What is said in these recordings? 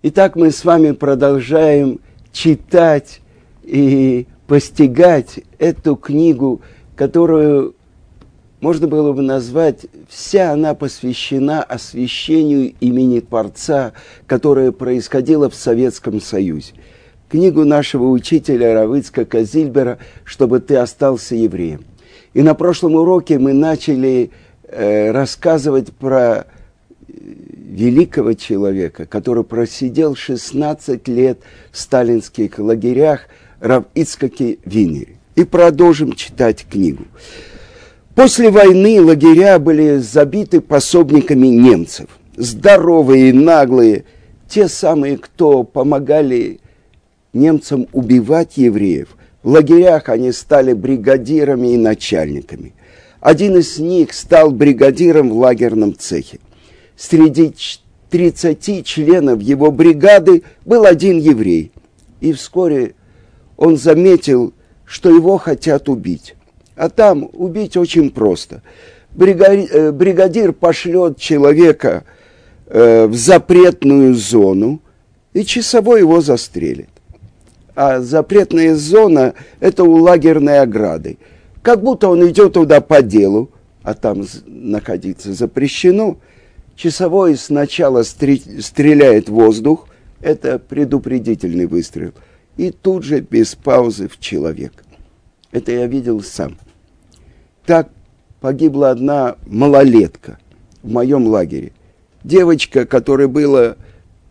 Итак, мы с вами продолжаем читать и постигать эту книгу, которую можно было бы назвать, вся она посвящена освящению имени Творца, которое происходило в Советском Союзе. Книгу нашего учителя Равыцка Казильбера «Чтобы ты остался евреем». И на прошлом уроке мы начали э, рассказывать про великого человека, который просидел 16 лет в сталинских лагерях Рав Ицкаке Винере. И продолжим читать книгу. После войны лагеря были забиты пособниками немцев. Здоровые и наглые, те самые, кто помогали немцам убивать евреев. В лагерях они стали бригадирами и начальниками. Один из них стал бригадиром в лагерном цехе. Среди 30 членов его бригады был один еврей. И вскоре он заметил, что его хотят убить. А там убить очень просто. Э, бригадир пошлет человека э, в запретную зону, и часовой его застрелит. А запретная зона – это у лагерной ограды. Как будто он идет туда по делу, а там находиться запрещено. Часовой сначала стреляет воздух, это предупредительный выстрел, и тут же без паузы в человека. Это я видел сам – так погибла одна малолетка в моем лагере. Девочка, которой было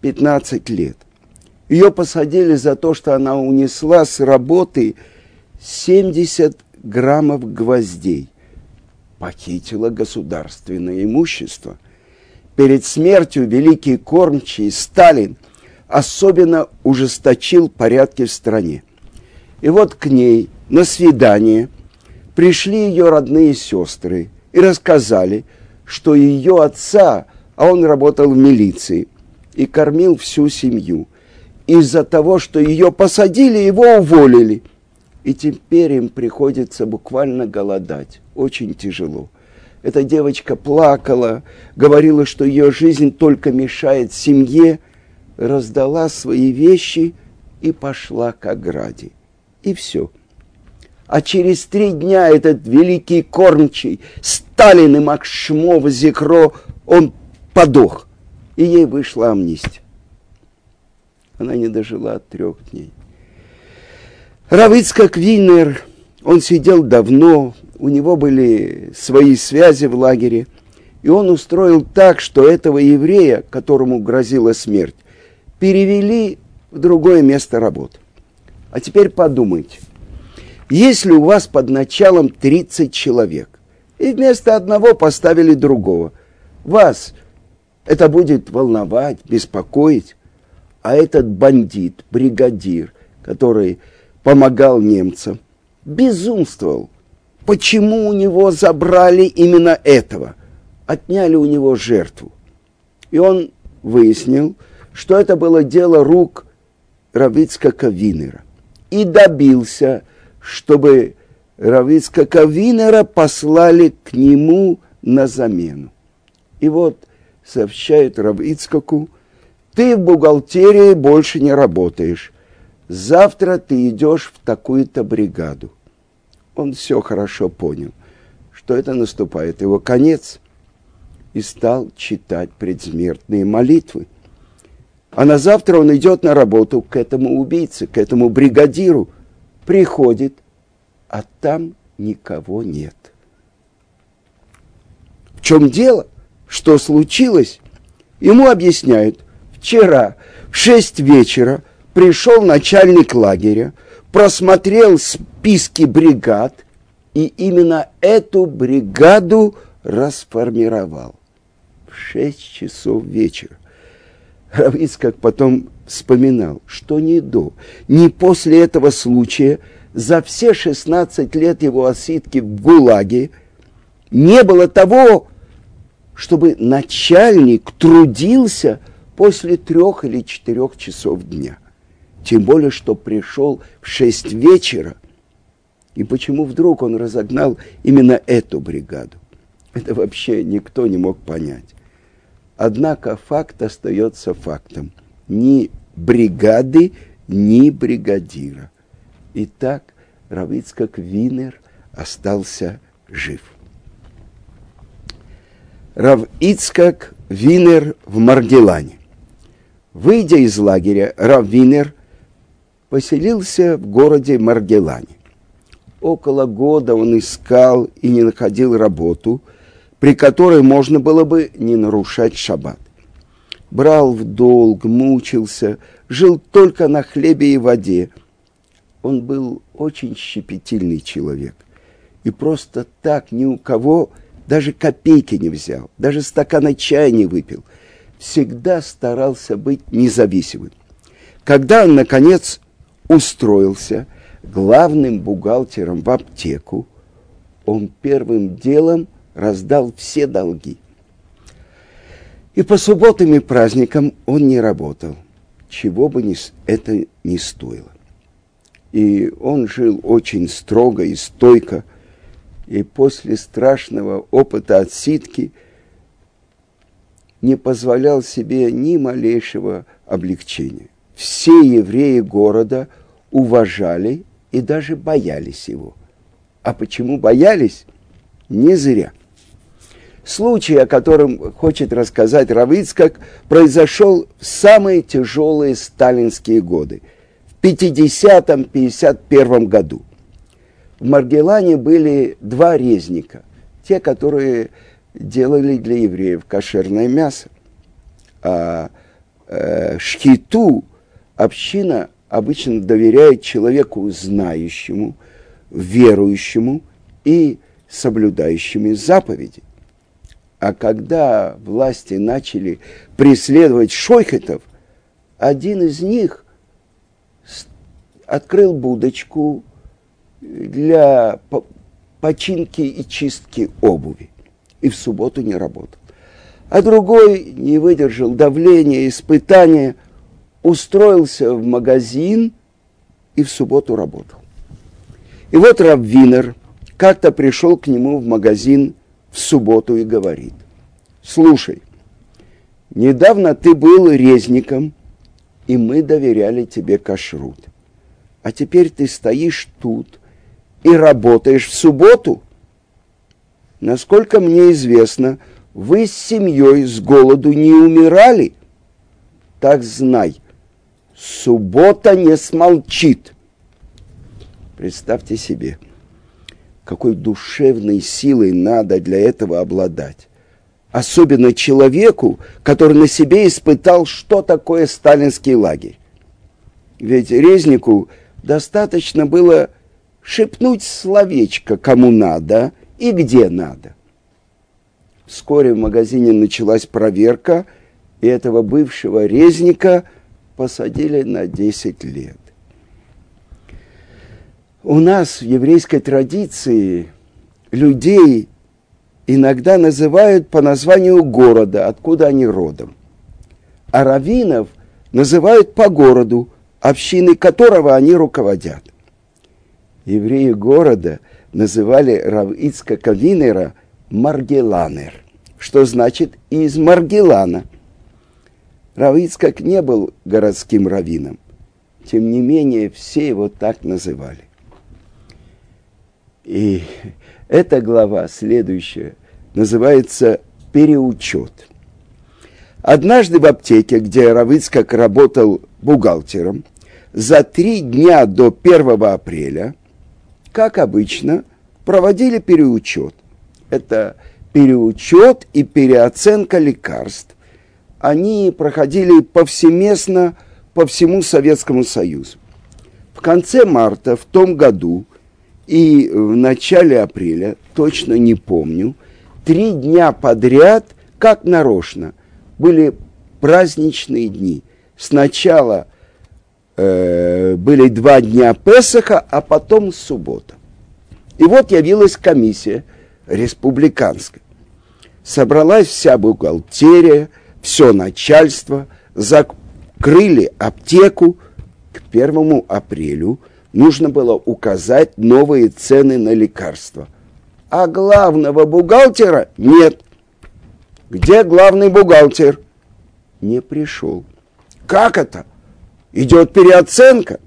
15 лет. Ее посадили за то, что она унесла с работы 70 граммов гвоздей. Похитила государственное имущество. Перед смертью великий кормчий Сталин особенно ужесточил порядки в стране. И вот к ней на свидание – пришли ее родные сестры и рассказали, что ее отца, а он работал в милиции и кормил всю семью, из-за того, что ее посадили, его уволили. И теперь им приходится буквально голодать. Очень тяжело. Эта девочка плакала, говорила, что ее жизнь только мешает семье, раздала свои вещи и пошла к ограде. И все а через три дня этот великий кормчий, Сталин и Макшмов Зикро, он подох, и ей вышла амнистия. Она не дожила трех дней. Равицкак Винер, он сидел давно, у него были свои связи в лагере, и он устроил так, что этого еврея, которому грозила смерть, перевели в другое место работы. А теперь подумайте, если у вас под началом 30 человек, и вместо одного поставили другого, вас это будет волновать, беспокоить, а этот бандит, бригадир, который помогал немцам, безумствовал. Почему у него забрали именно этого? Отняли у него жертву. И он выяснил, что это было дело рук Равицка Кавинера. И добился – чтобы Равицкака Винера послали к нему на замену. И вот сообщают Равицкаку, ты в бухгалтерии больше не работаешь. Завтра ты идешь в такую-то бригаду. Он все хорошо понял, что это наступает его конец, и стал читать предсмертные молитвы. А на завтра он идет на работу к этому убийце, к этому бригадиру – приходит, а там никого нет. В чем дело? Что случилось? Ему объясняют, вчера в шесть вечера пришел начальник лагеря, просмотрел списки бригад и именно эту бригаду расформировал. В шесть часов вечера. Равицкак потом вспоминал, что ни до, ни после этого случая за все 16 лет его осидки в ГУЛАГе не было того, чтобы начальник трудился после трех или четырех часов дня. Тем более, что пришел в шесть вечера. И почему вдруг он разогнал именно эту бригаду? Это вообще никто не мог понять. Однако факт остается фактом. ни бригады, ни бригадира. И так Рав Ицхак Винер остался жив. Рав Ицхак Винер в Маргелане. Выйдя из лагеря, Рав Винер поселился в городе Маргелане. Около года он искал и не находил работу, при которой можно было бы не нарушать шаббат. Брал в долг, мучился, жил только на хлебе и воде. Он был очень щепетильный человек. И просто так ни у кого даже копейки не взял, даже стакана чая не выпил. Всегда старался быть независимым. Когда он, наконец, устроился главным бухгалтером в аптеку, он первым делом раздал все долги. И по субботам и праздникам он не работал, чего бы это ни стоило. И он жил очень строго и стойко, и после страшного опыта отсидки не позволял себе ни малейшего облегчения. Все евреи города уважали и даже боялись его. А почему боялись? Не зря. Случай, о котором хочет рассказать Равицкак, произошел в самые тяжелые сталинские годы, в 50-51 году. В Маргелане были два резника, те, которые делали для евреев кошерное мясо. А э, шхиту община обычно доверяет человеку знающему, верующему и соблюдающему заповеди. А когда власти начали преследовать шойхетов, один из них открыл будочку для починки и чистки обуви. И в субботу не работал. А другой не выдержал давления, испытания, устроился в магазин и в субботу работал. И вот Раввинер как-то пришел к нему в магазин в субботу и говорит, слушай, недавно ты был резником, и мы доверяли тебе кашрут. А теперь ты стоишь тут и работаешь в субботу. Насколько мне известно, вы с семьей с голоду не умирали. Так знай, суббота не смолчит. Представьте себе, какой душевной силой надо для этого обладать. Особенно человеку, который на себе испытал, что такое сталинский лагерь. Ведь резнику достаточно было шепнуть словечко, кому надо и где надо. Вскоре в магазине началась проверка, и этого бывшего резника посадили на 10 лет. У нас в еврейской традиции людей иногда называют по названию города, откуда они родом. А раввинов называют по городу, общины которого они руководят евреи города называли Равицка Кавинера Маргеланер, что значит из Маргелана. Равицкак не был городским раввином, тем не менее все его так называли. И эта глава, следующая, называется «Переучет». Однажды в аптеке, где Равицкак работал бухгалтером, за три дня до 1 апреля – как обычно, проводили переучет. Это переучет и переоценка лекарств. Они проходили повсеместно по всему Советскому Союзу. В конце марта в том году и в начале апреля, точно не помню, три дня подряд, как нарочно, были праздничные дни. Сначала э, были два дня Песаха, а потом суббота. И вот явилась комиссия республиканская. Собралась вся бухгалтерия, все начальство, закрыли аптеку. К первому апрелю нужно было указать новые цены на лекарства. А главного бухгалтера нет. Где главный бухгалтер? Не пришел. Как это? Идет переоценка.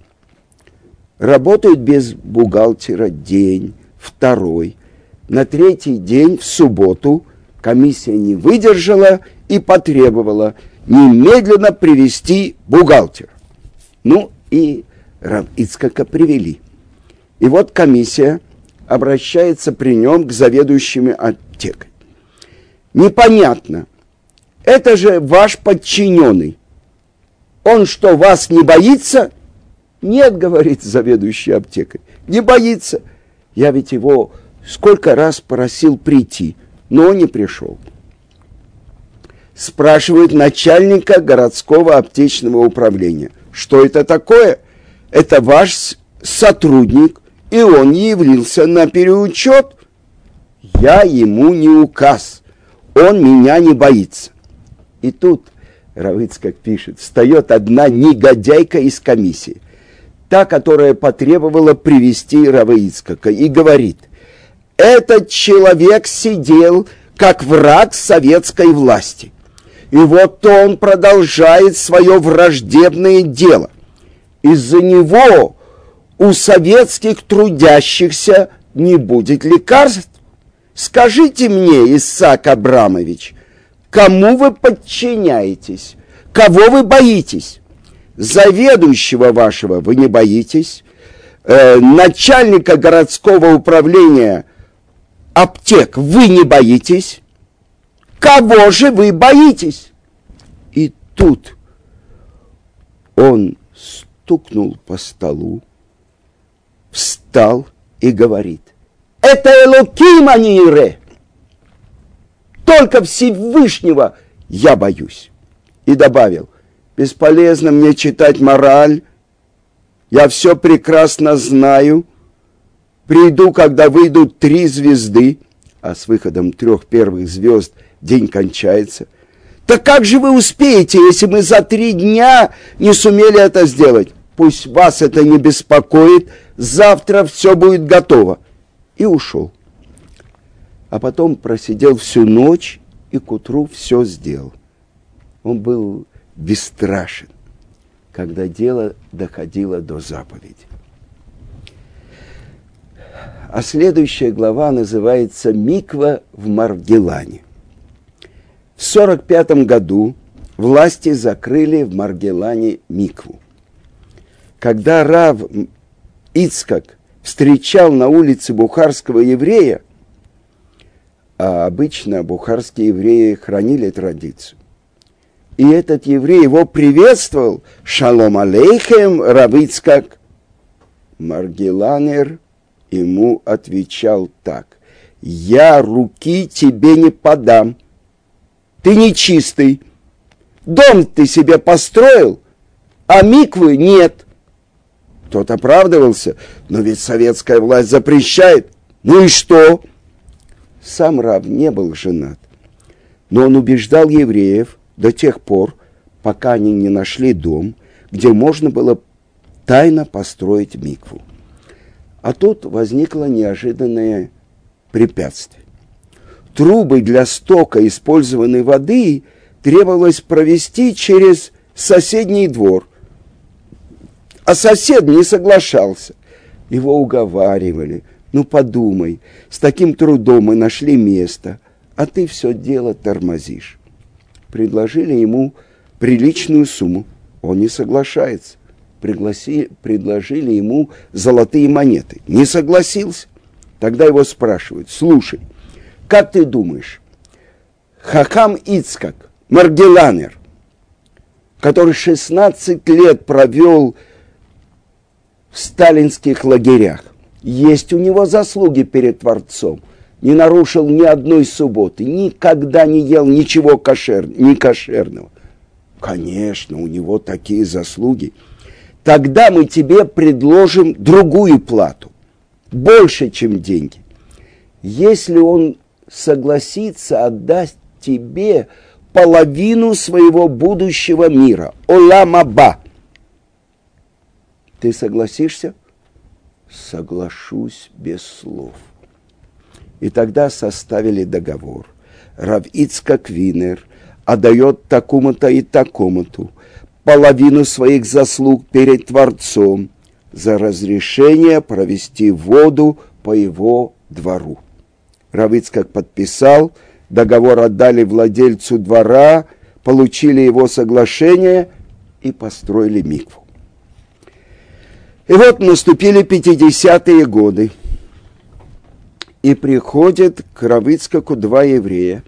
Работают без бухгалтера день, второй. На третий день, в субботу, комиссия не выдержала и потребовала немедленно привести бухгалтера. Ну и Рав Ицкака привели. И вот комиссия обращается при нем к заведующему аптекой. Непонятно. Это же ваш подчиненный. Он что, вас не боится? Нет, говорит заведующий аптекой, не боится. Я ведь его сколько раз просил прийти, но он не пришел. Спрашивает начальника городского аптечного управления. Что это такое? Это ваш сотрудник, и он явился на переучет. Я ему не указ. Он меня не боится. И тут, Равыцкак пишет, встает одна негодяйка из комиссии, та, которая потребовала привести Равыцкака, и говорит, этот человек сидел как враг советской власти. И вот он продолжает свое враждебное дело. Из-за него у советских трудящихся не будет лекарств. Скажите мне, Исаак Абрамович, кому вы подчиняетесь, кого вы боитесь? Заведующего вашего вы не боитесь, э, начальника городского управления аптек вы не боитесь, кого же вы боитесь? И тут он стукнул по столу, встал и говорит, это Элоким, а. Только Всевышнего я боюсь. И добавил, бесполезно мне читать мораль, я все прекрасно знаю, приду, когда выйдут три звезды, а с выходом трех первых звезд день кончается. Так как же вы успеете, если мы за три дня не сумели это сделать? Пусть вас это не беспокоит, завтра все будет готово. И ушел. А потом просидел всю ночь и к утру все сделал. Он был бесстрашен, когда дело доходило до заповеди. А следующая глава называется «Миква в Маргелане». В 1945 году власти закрыли в Маргелане микву. Когда Рав Ицкак встречал на улице бухарского еврея, а обычно бухарские евреи хранили традицию, и этот еврей его приветствовал, шалом алейхем, Рав Ицкак, Маргеланер ему отвечал так, я руки тебе не подам, ты нечистый, дом ты себе построил, а миквы нет – тот оправдывался, но ведь советская власть запрещает. Ну и что? Сам раб не был женат, но он убеждал евреев до тех пор, пока они не нашли дом, где можно было тайно построить микву. А тут возникло неожиданное препятствие. Трубы для стока использованной воды требовалось провести через соседний двор, а сосед не соглашался. Его уговаривали. Ну подумай, с таким трудом мы нашли место, а ты все дело тормозишь. Предложили ему приличную сумму. Он не соглашается. Пригласи, предложили ему золотые монеты. Не согласился. Тогда его спрашивают, слушай, как ты думаешь, Хакам Ицкак, Маргеланер, который 16 лет провел в сталинских лагерях. Есть у него заслуги перед Творцом. Не нарушил ни одной субботы, никогда не ел ничего кошер, не кошерного. Конечно, у него такие заслуги. Тогда мы тебе предложим другую плату, больше, чем деньги. Если он согласится отдать тебе половину своего будущего мира, Оламаба, ты согласишься? Соглашусь без слов. И тогда составили договор. Рав Ицкак Винер отдает такому-то и такому-то половину своих заслуг перед Творцом за разрешение провести воду по его двору. Равицкак подписал, договор отдали владельцу двора, получили его соглашение и построили микву. И вот наступили 50-е годы. И приходят к Равицкаку два еврея,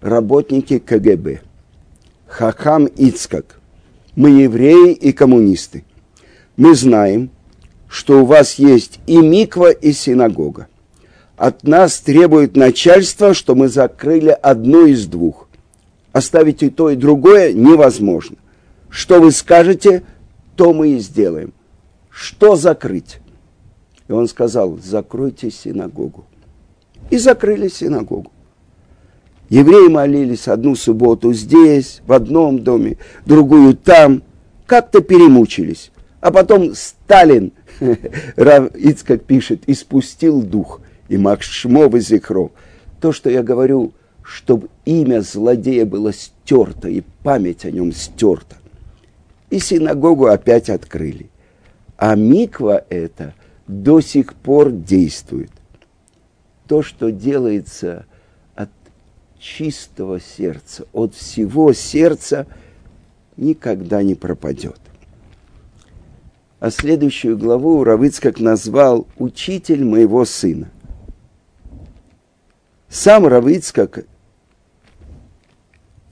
работники КГБ. Хахам Ицкак. Мы евреи и коммунисты. Мы знаем, что у вас есть и миква, и синагога. От нас требует начальство, что мы закрыли одно из двух. Оставить и то, и другое невозможно. Что вы скажете, то мы и сделаем. Что закрыть? И он сказал, закройте синагогу. И закрыли синагогу. Евреи молились одну субботу здесь, в одном доме, другую там. Как-то перемучились. А потом Сталин, Рав Ицкак пишет, испустил дух. И Макшмова Зикро. То, что я говорю, чтобы имя злодея было стерто, и память о нем стерта. И синагогу опять открыли. А миква это до сих пор действует. То, что делается от чистого сердца, от всего сердца, никогда не пропадет. А следующую главу Равыцкак назвал «Учитель моего сына». Сам Равыцкак,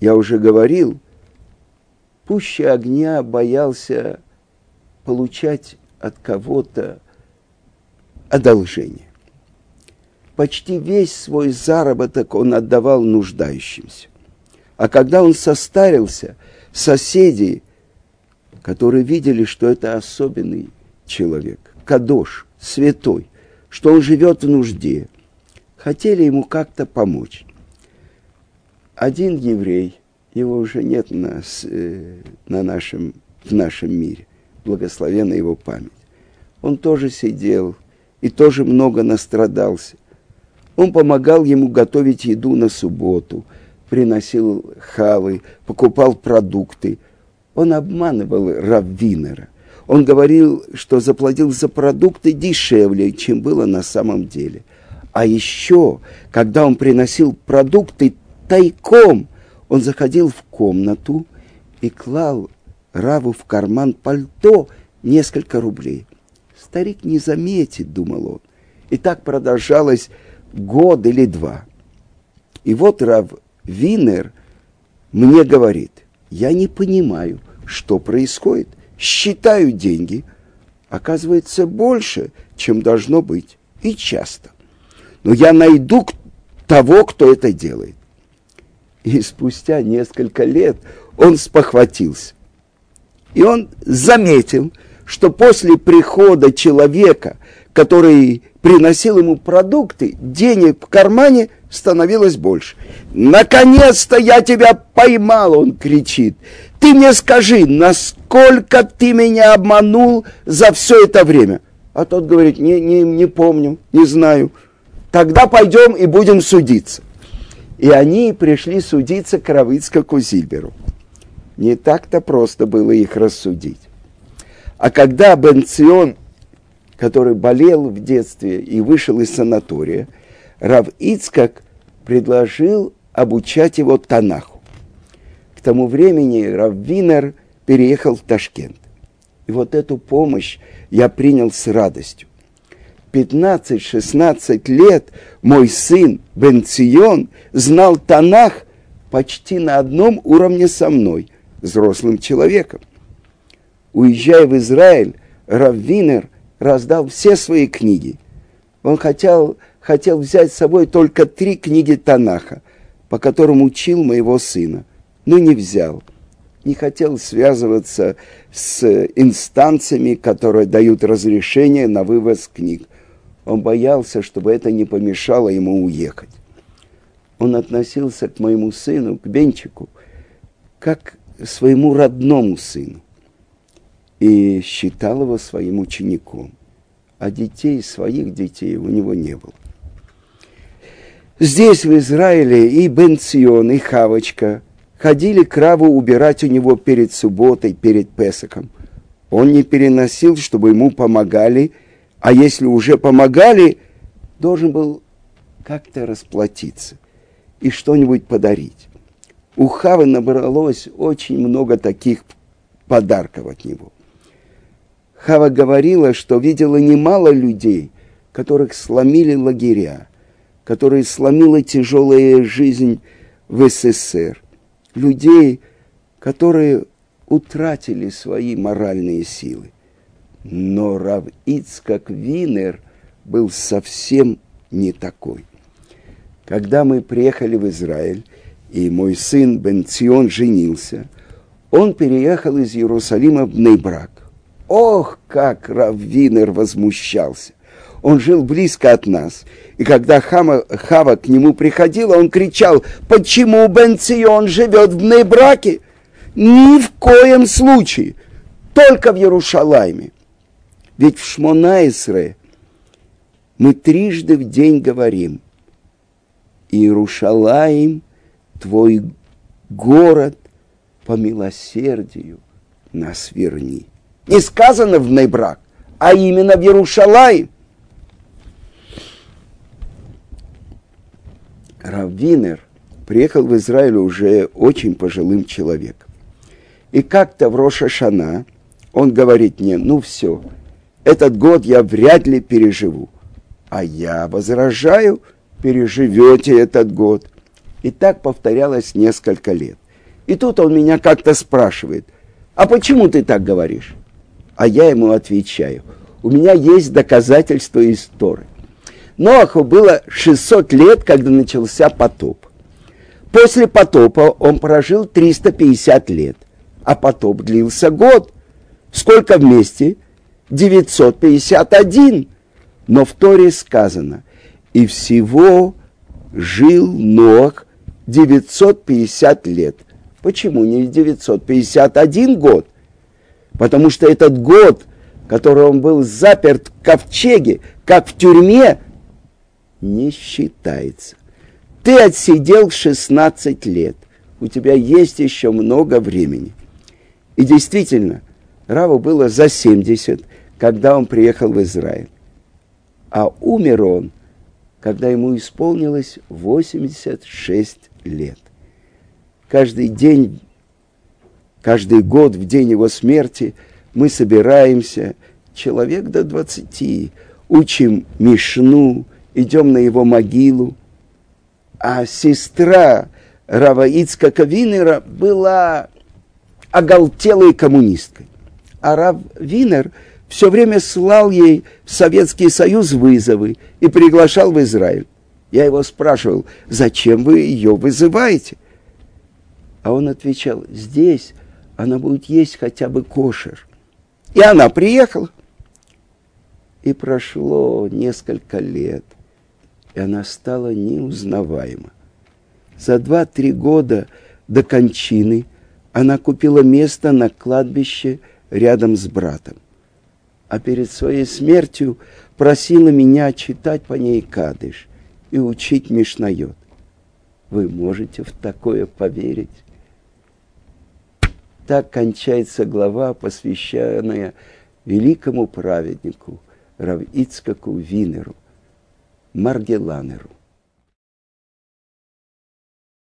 я уже говорил, пуще огня боялся получать от кого-то одолжение. Почти весь свой заработок он отдавал нуждающимся. А когда он состарился, соседи, которые видели, что это особенный человек, кадош, святой, что он живет в нужде, хотели ему как-то помочь. Один еврей, его уже нет на, э, на нашем, в нашем мире, благословена его память. Он тоже сидел и тоже много настрадался. Он помогал ему готовить еду на субботу, приносил хавы, покупал продукты. Он обманывал Раввинера. Он говорил, что заплатил за продукты дешевле, чем было на самом деле. А еще, когда он приносил продукты тайком, он заходил в комнату и клал Раву в карман пальто несколько рублей. Старик не заметит, думал он. И так продолжалось год или два. И вот Рав Винер мне говорит, я не понимаю, что происходит. Считаю деньги, оказывается, больше, чем должно быть, и часто. Но я найду того, кто это делает. И спустя несколько лет он спохватился. И он заметил, что после прихода человека, который приносил ему продукты, денег в кармане становилось больше. «Наконец-то я тебя поймал!» – он кричит. «Ты мне скажи, насколько ты меня обманул за все это время?» А тот говорит, не, не, не помню, не знаю. Тогда пойдем и будем судиться. И они пришли судиться к Равицкаку Зильберу. Не так-то просто было их рассудить. А когда Бенцион, который болел в детстве и вышел из санатория, Рав предложил обучать его Танаху. К тому времени Рав Винер переехал в Ташкент. И вот эту помощь я принял с радостью. 15-16 лет мой сын Бенцион знал Танах почти на одном уровне со мной – взрослым человеком. Уезжая в Израиль, Раввинер раздал все свои книги. Он хотел, хотел взять с собой только три книги Танаха, по которым учил моего сына, но не взял. Не хотел связываться с инстанциями, которые дают разрешение на вывоз книг. Он боялся, чтобы это не помешало ему уехать. Он относился к моему сыну, к Бенчику, как своему родному сыну и считал его своим учеником. А детей, своих детей у него не было. Здесь, в Израиле, и Бенцион, и Хавочка ходили краву убирать у него перед субботой, перед Песоком. Он не переносил, чтобы ему помогали, а если уже помогали, должен был как-то расплатиться и что-нибудь подарить. У Хавы набралось очень много таких подарков от него. Хава говорила, что видела немало людей, которых сломили лагеря, которые сломила тяжелая жизнь в СССР. Людей, которые утратили свои моральные силы. Но Рав Ицкак Винер был совсем не такой. Когда мы приехали в Израиль, и мой сын Бенцион женился, он переехал из Иерусалима в Нейбрак. Ох, как Рав Винер возмущался! Он жил близко от нас. И когда Хама, Хава к нему приходила, он кричал, почему Бенцион живет в Нейбраке? Ни в коем случае, только в Иерушалайме. Ведь в Шмонаисре мы трижды в день говорим, Иерушалаим, твой город, по милосердию нас верни. Не сказано в Нейбрак, а именно в Иерушалаим. Раввинер приехал в Израиль уже очень пожилым человеком. И как-то в Роша Шана он говорит мне, ну все, этот год я вряд ли переживу. А я возражаю, переживете этот год. И так повторялось несколько лет. И тут он меня как-то спрашивает, а почему ты так говоришь? А я ему отвечаю, у меня есть доказательства истории. Ноаху было 600 лет, когда начался потоп. После потопа он прожил 350 лет, а потоп длился год. Сколько вместе? 951. Но в Торе сказано, и всего жил Ноах 950 лет. Почему не 951 год? Потому что этот год, который он был заперт в ковчеге, как в тюрьме, не считается. Ты отсидел 16 лет, у тебя есть еще много времени. И действительно, Раву было за 70, когда он приехал в Израиль. А умер он, когда ему исполнилось 86 лет. Каждый день, каждый год в день его смерти мы собираемся, человек до 20, учим Мишну, идем на его могилу. А сестра Рава Ицка Винера была оголтелой коммунисткой. А Рав Винер все время слал ей в Советский Союз вызовы и приглашал в Израиль. Я его спрашивал, зачем вы ее вызываете? А он отвечал, здесь она будет есть хотя бы кошер. И она приехала. И прошло несколько лет – и она стала неузнаваема. За два-три года до кончины она купила место на кладбище рядом с братом. А перед своей смертью просила меня читать по ней кадыш и учить Мишнайот. Вы можете в такое поверить? Так кончается глава, посвященная великому праведнику Равицкаку Винеру – Маргеланеру.